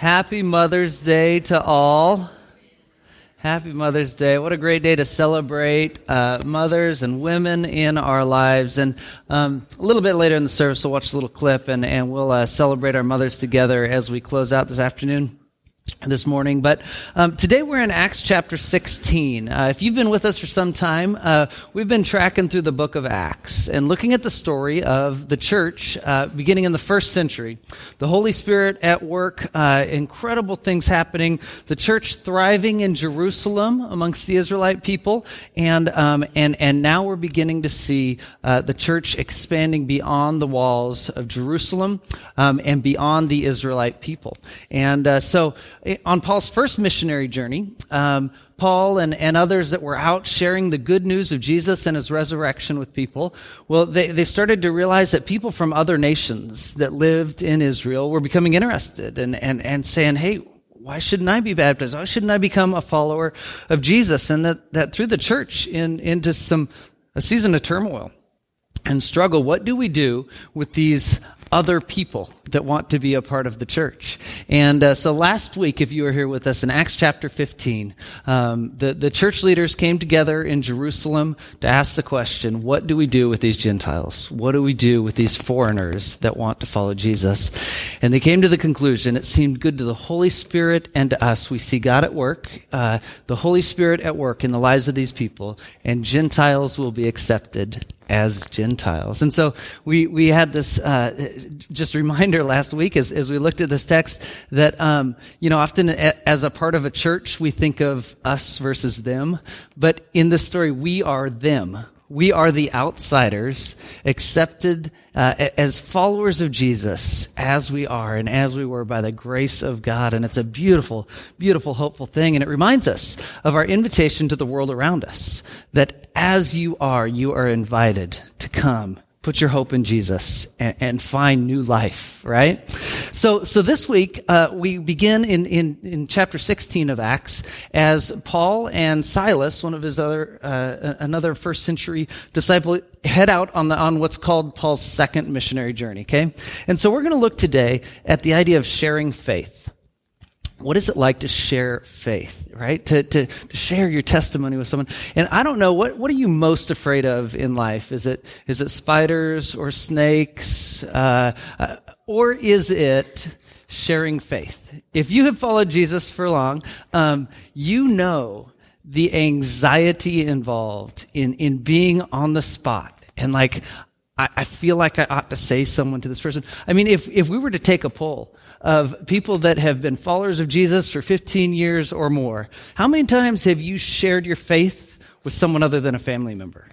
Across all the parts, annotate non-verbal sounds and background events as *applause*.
Happy Mother's Day to all. Happy Mother's Day. What a great day to celebrate uh, mothers and women in our lives. And um, a little bit later in the service, we'll watch a little clip and, and we'll uh, celebrate our mothers together as we close out this afternoon this morning. But um, today we're in Acts chapter 16. Uh, if you've been with us for some time, uh, we've been tracking through the book of Acts and looking at the story of the church uh, beginning in the first century. The Holy Spirit at work, uh, incredible things happening, the church thriving in Jerusalem amongst the Israelite people, and, um, and, and now we're beginning to see uh, the church expanding beyond the walls of Jerusalem um, and beyond the Israelite people. And uh, so, on Paul's first missionary journey, um, Paul and, and others that were out sharing the good news of Jesus and his resurrection with people, well, they, they started to realize that people from other nations that lived in Israel were becoming interested and, and, and saying, hey, why shouldn't I be baptized? Why shouldn't I become a follower of Jesus? And that, that threw the church in, into some, a season of turmoil and struggle. What do we do with these other people that want to be a part of the church. And uh, so last week, if you were here with us in Acts chapter 15, um, the, the church leaders came together in Jerusalem to ask the question, what do we do with these Gentiles? What do we do with these foreigners that want to follow Jesus? And they came to the conclusion, it seemed good to the Holy Spirit and to us. We see God at work, uh, the Holy Spirit at work in the lives of these people, and Gentiles will be accepted as Gentiles. And so we, we had this, uh, just reminder last week as, as we looked at this text that, um, you know, often as a part of a church, we think of us versus them. But in this story, we are them. We are the outsiders accepted uh, as followers of Jesus as we are and as we were by the grace of God. And it's a beautiful, beautiful, hopeful thing. And it reminds us of our invitation to the world around us that as you are, you are invited to come put your hope in Jesus and, and, find new life, right? So, so this week, uh, we begin in, in, in chapter 16 of Acts as Paul and Silas, one of his other, uh, another first century disciple, head out on the, on what's called Paul's second missionary journey, okay? And so we're going to look today at the idea of sharing faith what is it like to share faith, right? To, to, to, share your testimony with someone. And I don't know, what, what are you most afraid of in life? Is it, is it spiders or snakes? Uh, uh, or is it sharing faith? If you have followed Jesus for long, um, you know the anxiety involved in, in being on the spot. And like, I, I feel like I ought to say someone to this person. I mean, if, if we were to take a poll, of people that have been followers of Jesus for 15 years or more, how many times have you shared your faith with someone other than a family member?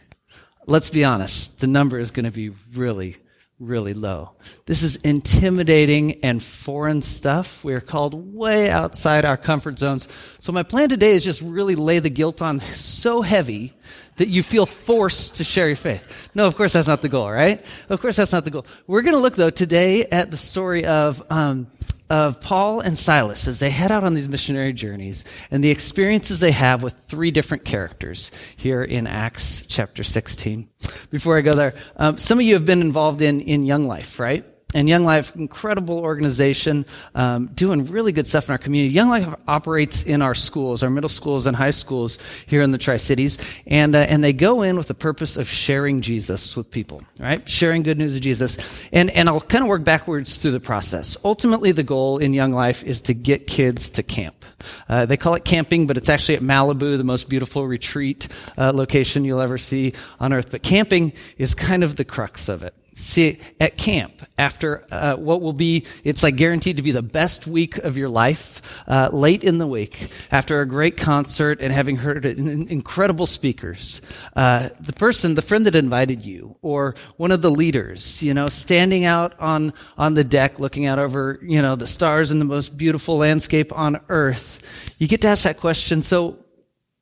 Let's be honest, the number is going to be really, really low. This is intimidating and foreign stuff. We are called way outside our comfort zones. So my plan today is just really lay the guilt on so heavy that you feel forced to share your faith. No, of course that's not the goal, right? Of course that's not the goal. We're going to look though today at the story of um, of Paul and Silas as they head out on these missionary journeys and the experiences they have with three different characters here in Acts chapter 16. Before I go there, um, some of you have been involved in in Young Life, right? And Young Life, incredible organization, um, doing really good stuff in our community. Young Life operates in our schools, our middle schools and high schools here in the Tri Cities, and uh, and they go in with the purpose of sharing Jesus with people, right? Sharing good news of Jesus, and and I'll kind of work backwards through the process. Ultimately, the goal in Young Life is to get kids to camp. Uh, they call it camping, but it's actually at Malibu, the most beautiful retreat uh, location you'll ever see on earth. But camping is kind of the crux of it see at camp after uh, what will be it's like guaranteed to be the best week of your life uh, late in the week after a great concert and having heard incredible speakers. Uh, the person the friend that invited you or one of the leaders you know standing out on on the deck looking out over you know the stars and the most beautiful landscape on earth you get to ask that question so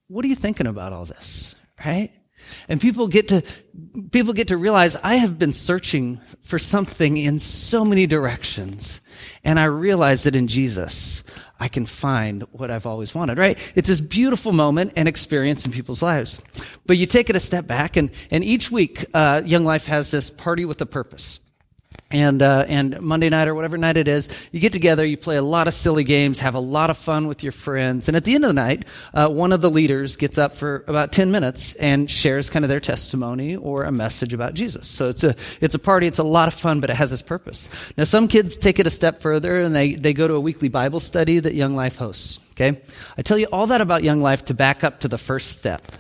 what are you thinking about all this? Right? And people get to, people get to realize I have been searching for something in so many directions. And I realize that in Jesus, I can find what I've always wanted, right? It's this beautiful moment and experience in people's lives. But you take it a step back and, and each week, uh, Young Life has this party with a purpose. And uh, and Monday night or whatever night it is, you get together, you play a lot of silly games, have a lot of fun with your friends, and at the end of the night, uh, one of the leaders gets up for about ten minutes and shares kind of their testimony or a message about Jesus. So it's a it's a party, it's a lot of fun, but it has its purpose. Now some kids take it a step further and they they go to a weekly Bible study that Young Life hosts. Okay? I tell you all that about Young Life to back up to the first step.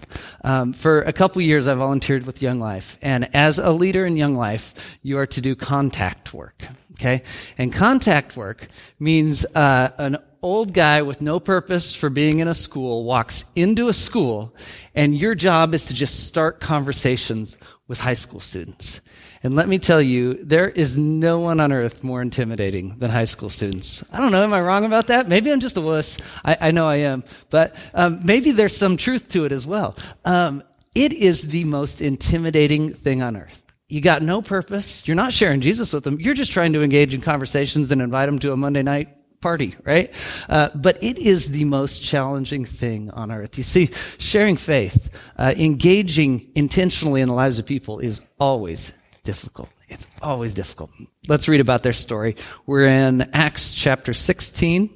Um, for a couple years, I volunteered with Young Life. And as a leader in Young Life, you are to do contact work. Okay? And contact work means uh, an old guy with no purpose for being in a school walks into a school, and your job is to just start conversations with high school students. And let me tell you, there is no one on earth more intimidating than high school students. I don't know, am I wrong about that? Maybe I'm just a wuss. I, I know I am. But um, maybe there's some truth to it as well. Um, it is the most intimidating thing on earth. You got no purpose. You're not sharing Jesus with them. You're just trying to engage in conversations and invite them to a Monday night party, right? Uh, but it is the most challenging thing on earth. You see, sharing faith, uh, engaging intentionally in the lives of people is always difficult. It's always difficult. Let's read about their story. We're in Acts chapter 16.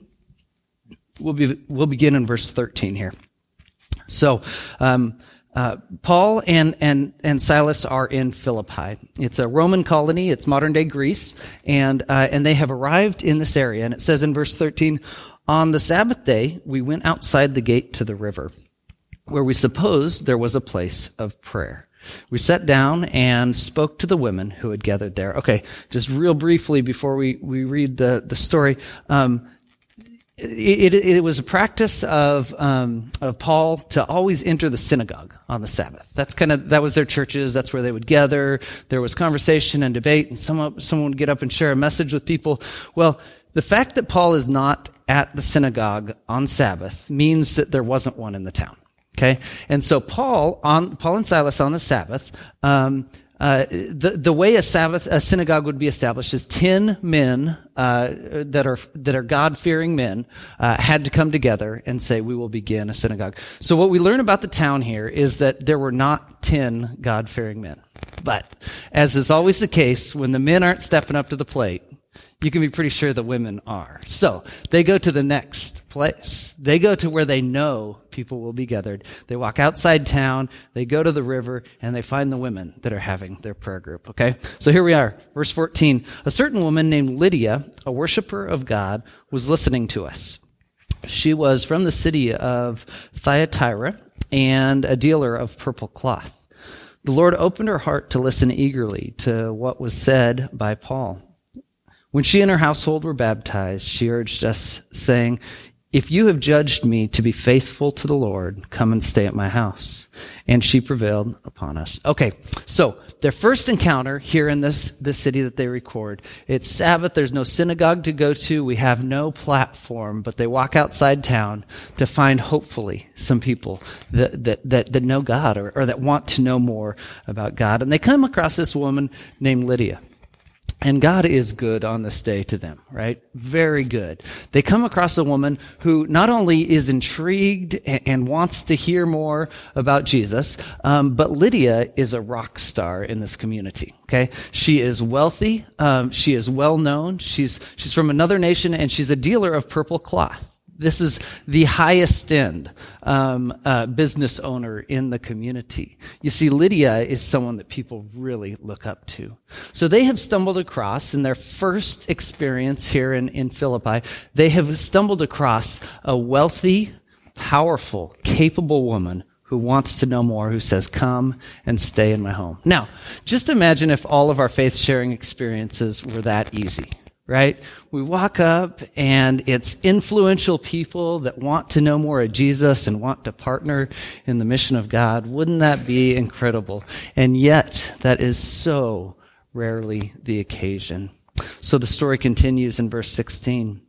We'll, be, we'll begin in verse 13 here. So, um, uh, Paul and, and, and Silas are in Philippi. It's a Roman colony. It's modern day Greece. And, uh, and they have arrived in this area. And it says in verse 13, on the Sabbath day, we went outside the gate to the river where we supposed there was a place of prayer. We sat down and spoke to the women who had gathered there. Okay, just real briefly before we, we read the, the story. Um, it, it, it, was a practice of, um, of Paul to always enter the synagogue on the Sabbath. That's kind of, that was their churches. That's where they would gather. There was conversation and debate and someone, someone would get up and share a message with people. Well, the fact that Paul is not at the synagogue on Sabbath means that there wasn't one in the town. Okay, and so Paul on Paul and Silas on the Sabbath. Um, uh, the the way a Sabbath a synagogue would be established is ten men uh, that are that are God fearing men uh, had to come together and say we will begin a synagogue. So what we learn about the town here is that there were not ten God fearing men, but as is always the case, when the men aren't stepping up to the plate, you can be pretty sure the women are. So they go to the next place. They go to where they know people will be gathered. They walk outside town, they go to the river, and they find the women that are having their prayer group. Okay? So here we are. Verse 14. A certain woman named Lydia, a worshiper of God, was listening to us. She was from the city of Thyatira and a dealer of purple cloth. The Lord opened her heart to listen eagerly to what was said by Paul. When she and her household were baptized, she urged us, saying, If you have judged me to be faithful to the Lord, come and stay at my house. And she prevailed upon us. Okay, so their first encounter here in this, this city that they record, it's Sabbath, there's no synagogue to go to, we have no platform, but they walk outside town to find, hopefully, some people that, that, that, that know God or, or that want to know more about God. And they come across this woman named Lydia. And God is good on this day to them, right? Very good. They come across a woman who not only is intrigued and, wants to hear more about Jesus, um, but Lydia is a rock star in this community. Okay, she is wealthy. Um, she is well known. She's she's from another nation, and she's a dealer of purple cloth. This is the highest end um, uh, business owner in the community. You see, Lydia is someone that people really look up to. So they have stumbled across in their first experience here in, in Philippi, they have stumbled across a wealthy, powerful, capable woman who wants to know more, who says, come and stay in my home. Now, just imagine if all of our faith sharing experiences were that easy right? We walk up and it's influential people that want to know more of Jesus and want to partner in the mission of God. Wouldn't that be incredible? And yet, that is so rarely the occasion. So the story continues in verse 16.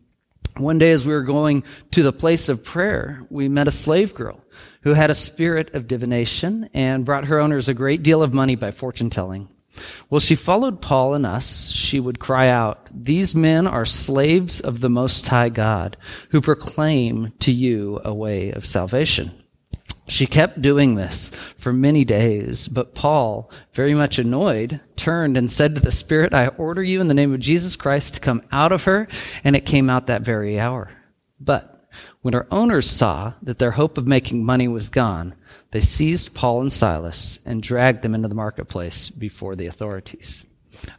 One day as we were going to the place of prayer, we met a slave girl who had a spirit of divination and brought her owners a great deal of money by fortune telling. Well, she followed Paul and us. She would cry out, These men are slaves of the Most High God, who proclaim to you a way of salvation. She kept doing this for many days, but Paul, very much annoyed, turned and said to the Spirit, I order you in the name of Jesus Christ to come out of her, and it came out that very hour. But when her owners saw that their hope of making money was gone, they seized Paul and Silas and dragged them into the marketplace before the authorities.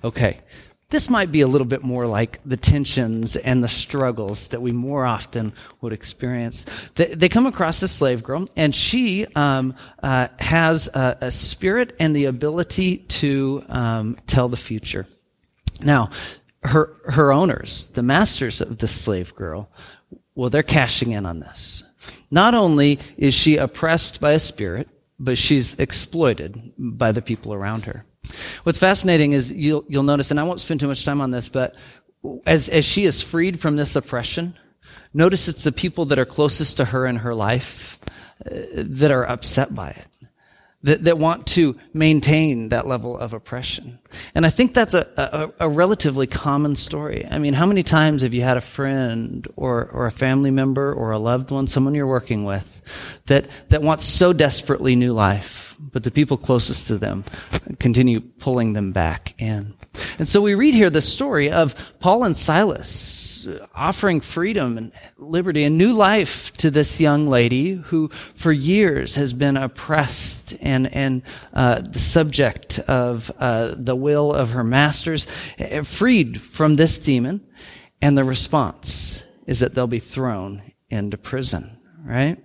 Okay, this might be a little bit more like the tensions and the struggles that we more often would experience. They, they come across this slave girl, and she um, uh, has a, a, spirit and the ability to um, tell the future. Now, her her owners, the masters of the slave girl, well, they're cashing in on this. Not only is she oppressed by a spirit, but she's exploited by the people around her. What's fascinating is you'll, you'll notice, and I won't spend too much time on this, but as, as she is freed from this oppression, notice it's the people that are closest to her in her life uh, that are upset by it that, that want to maintain that level of oppression. And I think that's a, a, a, relatively common story. I mean, how many times have you had a friend or, or a family member or a loved one, someone you're working with, that, that wants so desperately new life, but the people closest to them continue pulling them back in? And so we read here the story of Paul and Silas offering freedom and liberty and new life to this young lady who for years has been oppressed and, and uh, the subject of uh, the will of her masters, eh, freed from this demon. And the response is that they'll be thrown into prison, right?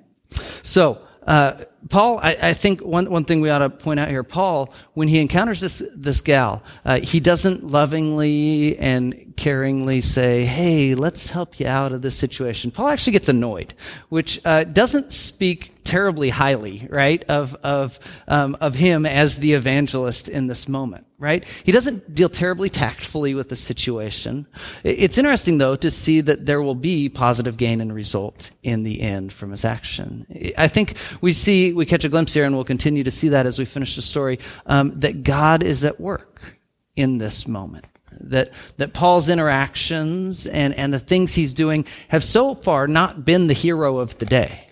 So, uh, Paul, I, I, think one, one thing we ought to point out here, Paul, when he encounters this, this gal, uh, he doesn't lovingly and caringly say, hey, let's help you out of this situation. Paul actually gets annoyed, which uh, doesn't speak terribly highly, right, of, of, um, of him as the evangelist in this moment, right? He doesn't deal terribly tactfully with the situation. It's interesting, though, to see that there will be positive gain and result in the end from his action. I think we see, we catch a glimpse here, and we'll continue to see that as we finish the story, um, that God is at work in this moment that, that Paul's interactions and, and the things he's doing have so far not been the hero of the day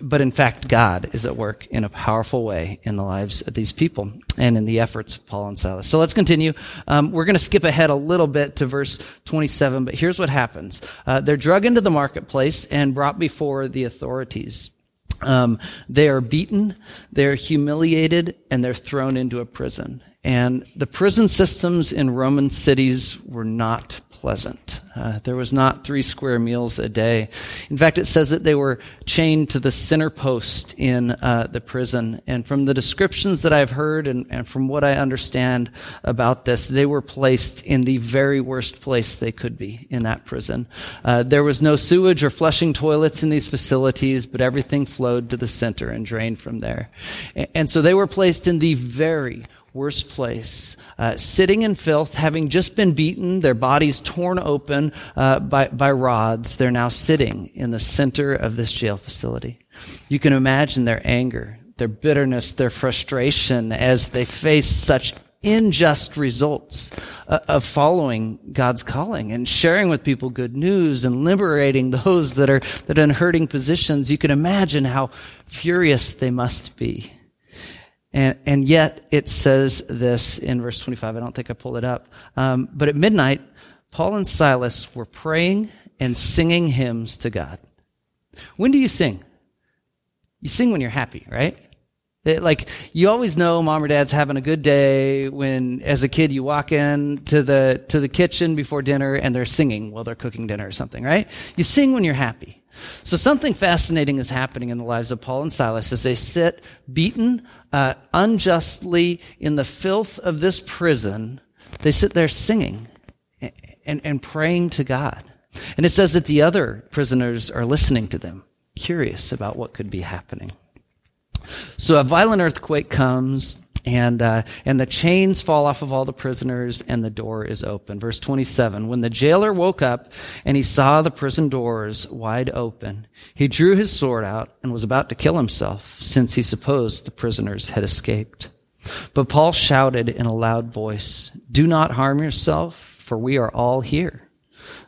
but in fact, God is at work in a powerful way in the lives of these people and in the efforts of Paul and Silas. So let's continue. Um, we're going to skip ahead a little bit to verse 27, but here's what happens. Uh, they're drug into the marketplace and brought before the authorities. Um, they are beaten, they're humiliated, and they're thrown into a prison. And the prison systems in Roman cities were not pleasant. Uh, there was not three square meals a day. In fact, it says that they were chained to the center post in uh, the prison. And from the descriptions that I've heard and, and, from what I understand about this, they were placed in the very worst place they could be in that prison. Uh, there was no sewage or flushing toilets in these facilities, but everything flowed to the center and drained from there. And, and so they were placed in the very worst place, uh, sitting in filth, having just been beaten, their bodies torn open uh, by, by rods. They're now sitting in the center of this jail facility. You can imagine their anger, their bitterness, their frustration as they face such unjust results uh, of following God's calling and sharing with people good news and liberating those that are that are in hurting positions. You can imagine how furious they must be. And, and yet it says this in verse 25. I don't think I pulled it up. Um, but at midnight, Paul and Silas were praying and singing hymns to God. When do you sing? You sing when you're happy, right? Like you always know mom or dad's having a good day when as a kid you walk in to the to the kitchen before dinner and they're singing while they're cooking dinner or something right you sing when you're happy so something fascinating is happening in the lives of Paul and Silas as they sit beaten uh, unjustly in the filth of this prison. They sit there singing and, and praying to God. And it says that the other prisoners are listening to them, curious about what could be happening. So a violent earthquake comes and uh, and the chains fall off of all the prisoners and the door is open. Verse 27 when the jailer woke up and he saw the prison doors wide open he drew his sword out and was about to kill himself since he supposed the prisoners had escaped. But paul shouted in a loud voice do not harm yourself for we are all here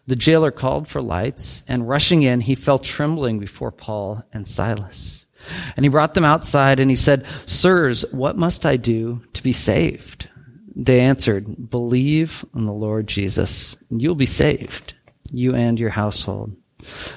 the jailer called for lights and rushing in he fell trembling before paul and silas And he brought them outside and he said, Sirs, what must I do to be saved? They answered, Believe on the Lord Jesus, and you'll be saved, you and your household.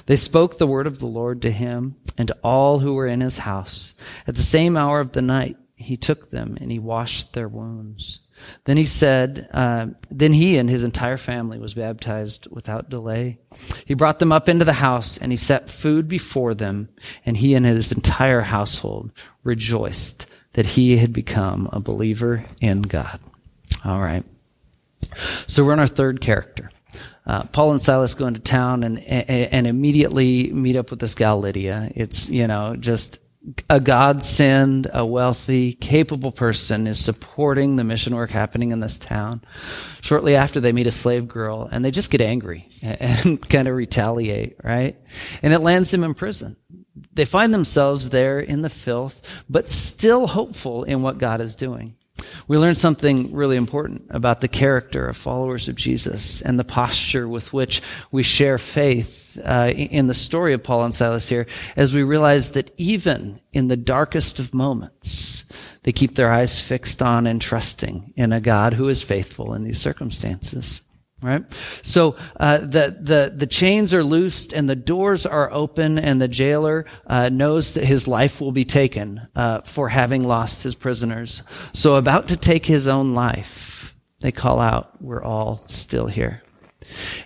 They spoke the word of the Lord to him and to all who were in his house. At the same hour of the night, he took them and he washed their wounds. Then he said, uh, then he and his entire family was baptized without delay. He brought them up into the house and he set food before them, and he and his entire household rejoiced that he had become a believer in God. All right. So we're on our third character. Uh, Paul and Silas go into town and, and, and immediately meet up with this gal Lydia. It's you know just a godsend, a wealthy, capable person is supporting the mission work happening in this town. Shortly after, they meet a slave girl and they just get angry *laughs* and kind of retaliate, right? And it lands them in prison. They find themselves there in the filth, but still hopeful in what God is doing. We learn something really important about the character of followers of Jesus and the posture with which we share faith uh, in the story of Paul and Silas here, as we realize that even in the darkest of moments, they keep their eyes fixed on and trusting in a God who is faithful in these circumstances. Right? So, uh, the, the, the chains are loosed and the doors are open and the jailer, uh, knows that his life will be taken, uh, for having lost his prisoners. So about to take his own life, they call out, we're all still here.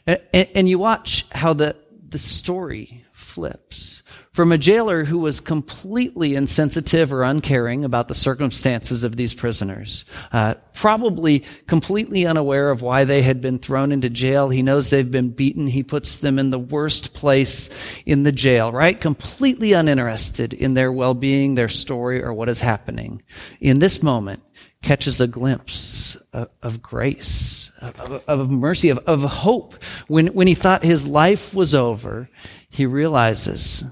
And, and you watch how the, the story flips from a jailer who was completely insensitive or uncaring about the circumstances of these prisoners, uh, probably completely unaware of why they had been thrown into jail. He knows they've been beaten. He puts them in the worst place in the jail, right? Completely uninterested in their well-being, their story, or what is happening. In this moment, catches a glimpse of, of grace, of, of, mercy, of, of hope. When, when he thought his life was over, he realizes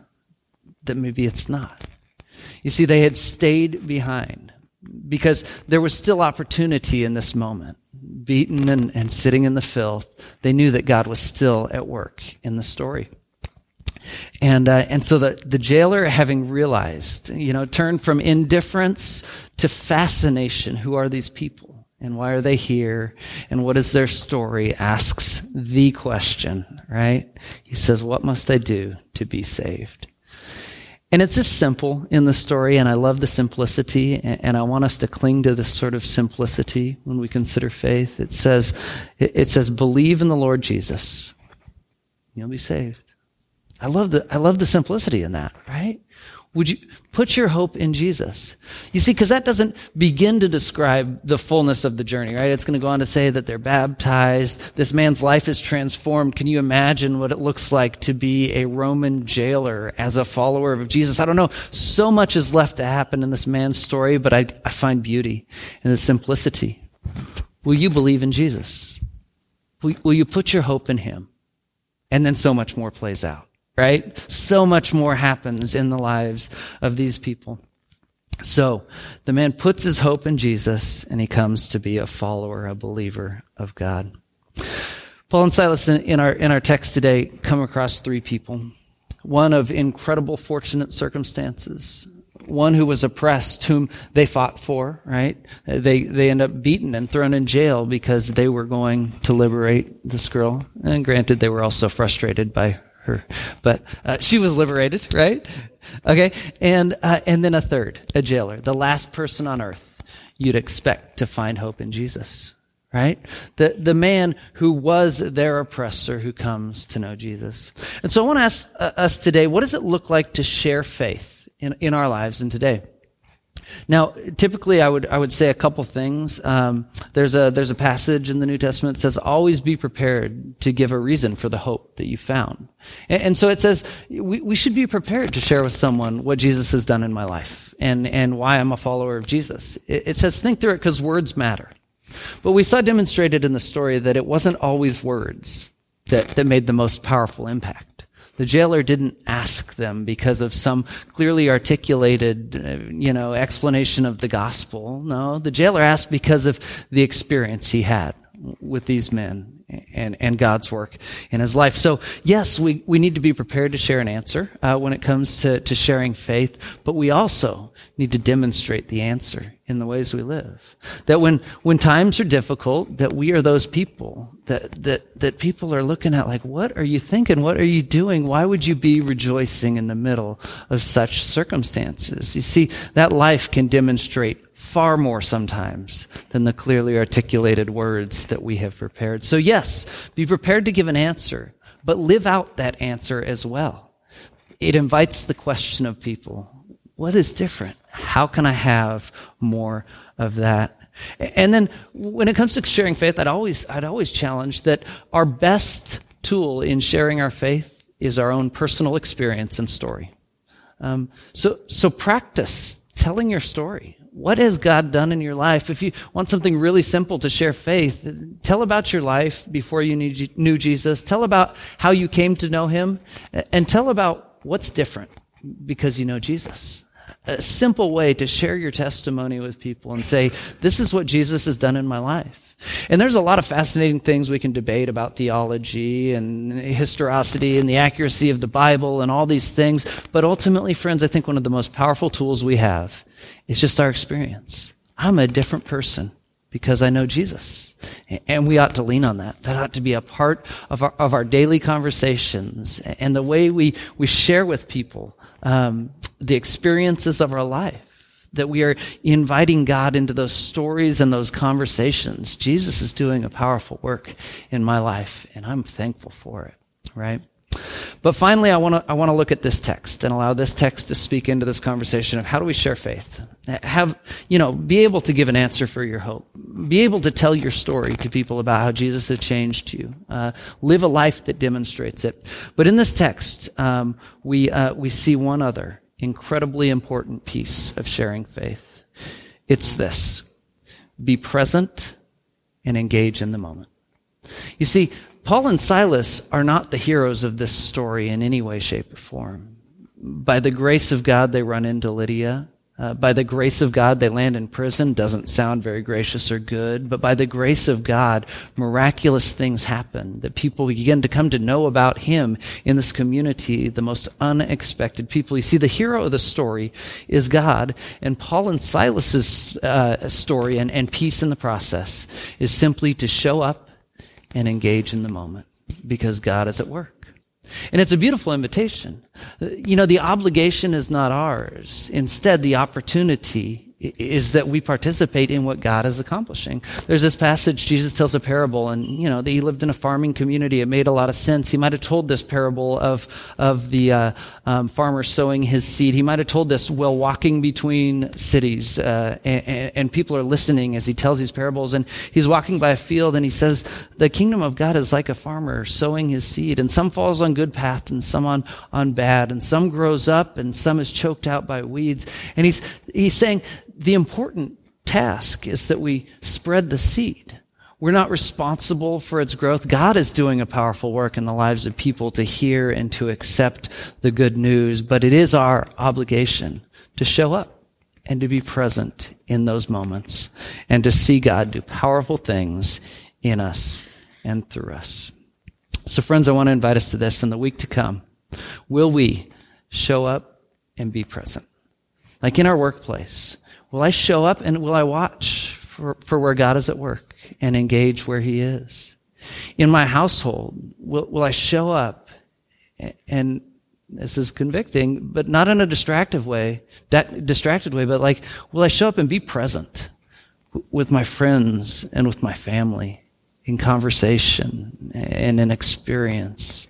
that maybe it's not. You see, they had stayed behind because there was still opportunity in this moment. Beaten and, and sitting in the filth, they knew that God was still at work in the story. And, uh, and so the, the jailer, having realized, you know, turned from indifference to fascination. Who are these people? And why are they here? And what is their story? Asks the question, right? He says, what must I do to be saved? And it's just simple in the story, and I love the simplicity, and I want us to cling to this sort of simplicity when we consider faith. It says, it says, believe in the Lord Jesus. You'll be saved. I love the, I love the simplicity in that, right? Would you put your hope in Jesus? You see, because that doesn't begin to describe the fullness of the journey, right? It's going to go on to say that they're baptized. This man's life is transformed. Can you imagine what it looks like to be a Roman jailer as a follower of Jesus? I don't know. So much is left to happen in this man's story, but I, I find beauty in the simplicity. Will you believe in Jesus? Will, will you put your hope in him? And then so much more plays out right? So much more happens in the lives of these people. So the man puts his hope in Jesus and he comes to be a follower, a believer of God. Paul and Silas in our, in our text today come across three people. One of incredible fortunate circumstances. One who was oppressed, whom they fought for, right? They, they end up beaten and thrown in jail because they were going to liberate this girl. And granted, they were also frustrated by her, but uh, she was liberated, right? Okay, and uh, and then a third, a jailer, the last person on earth you'd expect to find hope in Jesus, right? The the man who was their oppressor who comes to know Jesus. And so I want to ask uh, us today, what does it look like to share faith in in our lives and today? Now, typically, I would I would say a couple things. Um, there's a there's a passage in the New Testament that says, "Always be prepared to give a reason for the hope that you found." And, and so it says we, we should be prepared to share with someone what Jesus has done in my life and and why I'm a follower of Jesus. It, it says think through it because words matter. But we saw demonstrated in the story that it wasn't always words that that made the most powerful impact. The jailer didn't ask them because of some clearly articulated, uh, you know, explanation of the gospel. No, the jailer asked because of the experience he had with these men and, and God's work in his life. So yes, we, we need to be prepared to share an answer uh, when it comes to, to sharing faith, but we also need to demonstrate the answer in the ways we live. That when, when times are difficult, that we are those people that, that, that people are looking at like, what are you thinking? What are you doing? Why would you be rejoicing in the middle of such circumstances? You see, that life can demonstrate far more sometimes than the clearly articulated words that we have prepared. So yes, be prepared to give an answer, but live out that answer as well. It invites the question of people, what is different? How can I have more of that? And then when it comes to sharing faith, I'd always, I'd always challenge that our best tool in sharing our faith is our own personal experience and story. Um, so, so practice telling your story what has God done in your life? If you want something really simple to share faith, tell about your life before you knew Jesus. Tell about how you came to know him and tell about what's different because you know Jesus. A simple way to share your testimony with people and say, this is what Jesus has done in my life. And there's a lot of fascinating things we can debate about theology and historicity and the accuracy of the Bible and all these things. But ultimately, friends, I think one of the most powerful tools we have is just our experience. I'm a different person because I know Jesus. And we ought to lean on that. That ought to be a part of our, of our daily conversations and the way we, we share with people um, the experiences of our life that we are inviting God into those stories and those conversations. Jesus is doing a powerful work in my life, and I'm thankful for it, right? But finally, I want to I want to look at this text and allow this text to speak into this conversation of how do we share faith? Have you know, be able to give an answer for your hope. Be able to tell your story to people about how Jesus has changed you. Uh, live a life that demonstrates it. But in this text, um, we uh, we see one other incredibly important piece of sharing faith. It's this be present and engage in the moment. You see, Paul and Silas are not the heroes of this story in any way, shape, or form. By the grace of God, they run into Lydia. Uh, by the grace of God, they land in prison. Doesn't sound very gracious or good, but by the grace of God, miraculous things happen that people begin to come to know about Him in this community, the most unexpected people. You see, the hero of the story is God, and Paul and Silas's uh, story and, and piece in the process is simply to show up and engage in the moment because God is at work. And it's a beautiful invitation. You know, the obligation is not ours. Instead, the opportunity is that we participate in what God is accomplishing. There's this passage, Jesus tells a parable, and, you know, he lived in a farming community. It made a lot of sense. He might have told this parable of, of the uh, um, farmer sowing his seed. He might have told this while walking between cities, uh, and, and people are listening as he tells these parables. And he's walking by a field, and he says, the kingdom of God is like a farmer sowing his seed, and some falls on good path, and some on, on bad, and some grows up, and some is choked out by weeds. And he's, he's saying, the important task is that we spread the seed. We're not responsible for its growth. God is doing a powerful work in the lives of people to hear and to accept the good news, but it is our obligation to show up and to be present in those moments and to see God do powerful things in us and through us. So friends, I want to invite us to this in the week to come. Will we show up and be present? Like in our workplace, Will I show up and will I watch for, for where God is at work and engage where He is? In my household, will, will I show up and this is convicting, but not in a distractive way, that distracted way, but like, will I show up and be present with my friends and with my family in conversation and in experience?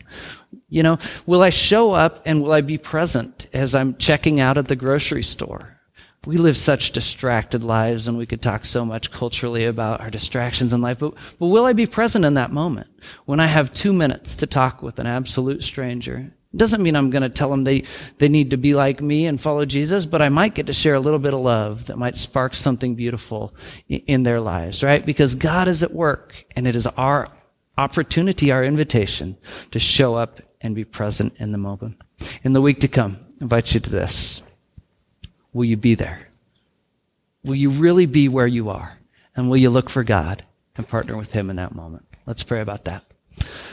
You know, will I show up and will I be present as I'm checking out at the grocery store? We live such distracted lives and we could talk so much culturally about our distractions in life, but, but will I be present in that moment when I have two minutes to talk with an absolute stranger? It doesn't mean I'm going to tell them they, they need to be like me and follow Jesus, but I might get to share a little bit of love that might spark something beautiful in their lives, right? Because God is at work and it is our opportunity, our invitation to show up and be present in the moment. In the week to come, I invite you to this. Will you be there? Will you really be where you are? And will you look for God and partner with Him in that moment? Let's pray about that.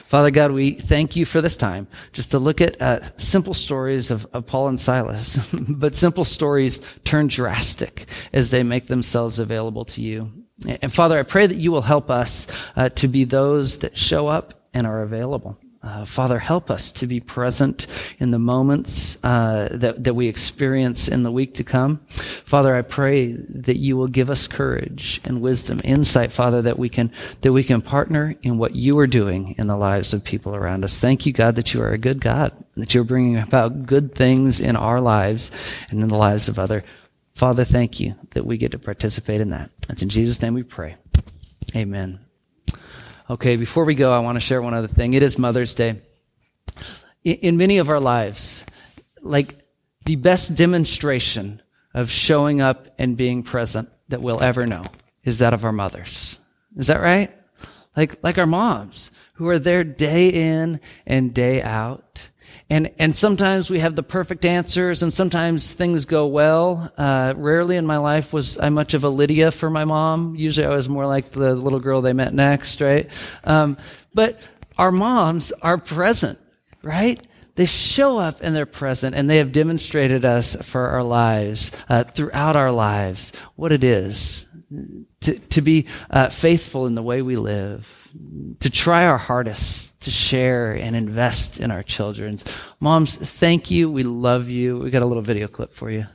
Father God, we thank you for this time just to look at uh, simple stories of, of Paul and Silas, *laughs* but simple stories turn drastic as they make themselves available to you. And Father, I pray that you will help us uh, to be those that show up and are available. Uh, Father, help us to be present in the moments uh, that, that we experience in the week to come. Father, I pray that you will give us courage and wisdom, insight, Father, that we can that we can partner in what you are doing in the lives of people around us. Thank you, God, that you are a good God, that you're bringing about good things in our lives and in the lives of other. Father, thank you that we get to participate in that. It's in Jesus' name we pray. Amen. Okay, before we go, I want to share one other thing. It is Mother's Day. In many of our lives, like the best demonstration of showing up and being present that we'll ever know is that of our mothers. Is that right? Like, like our moms who are there day in and day out and, and sometimes we have the perfect answers and sometimes things go well. Uh, rarely in my life was I much of a Lydia for my mom. Usually I was more like the little girl they met next, right? Um, but our moms are present, right? They show up and they're present and they have demonstrated us for our lives, uh, throughout our lives, what it is to, to be uh, faithful in the way we live, to try our hardest to share and invest in our children. Moms, thank you. We love you. We got a little video clip for you.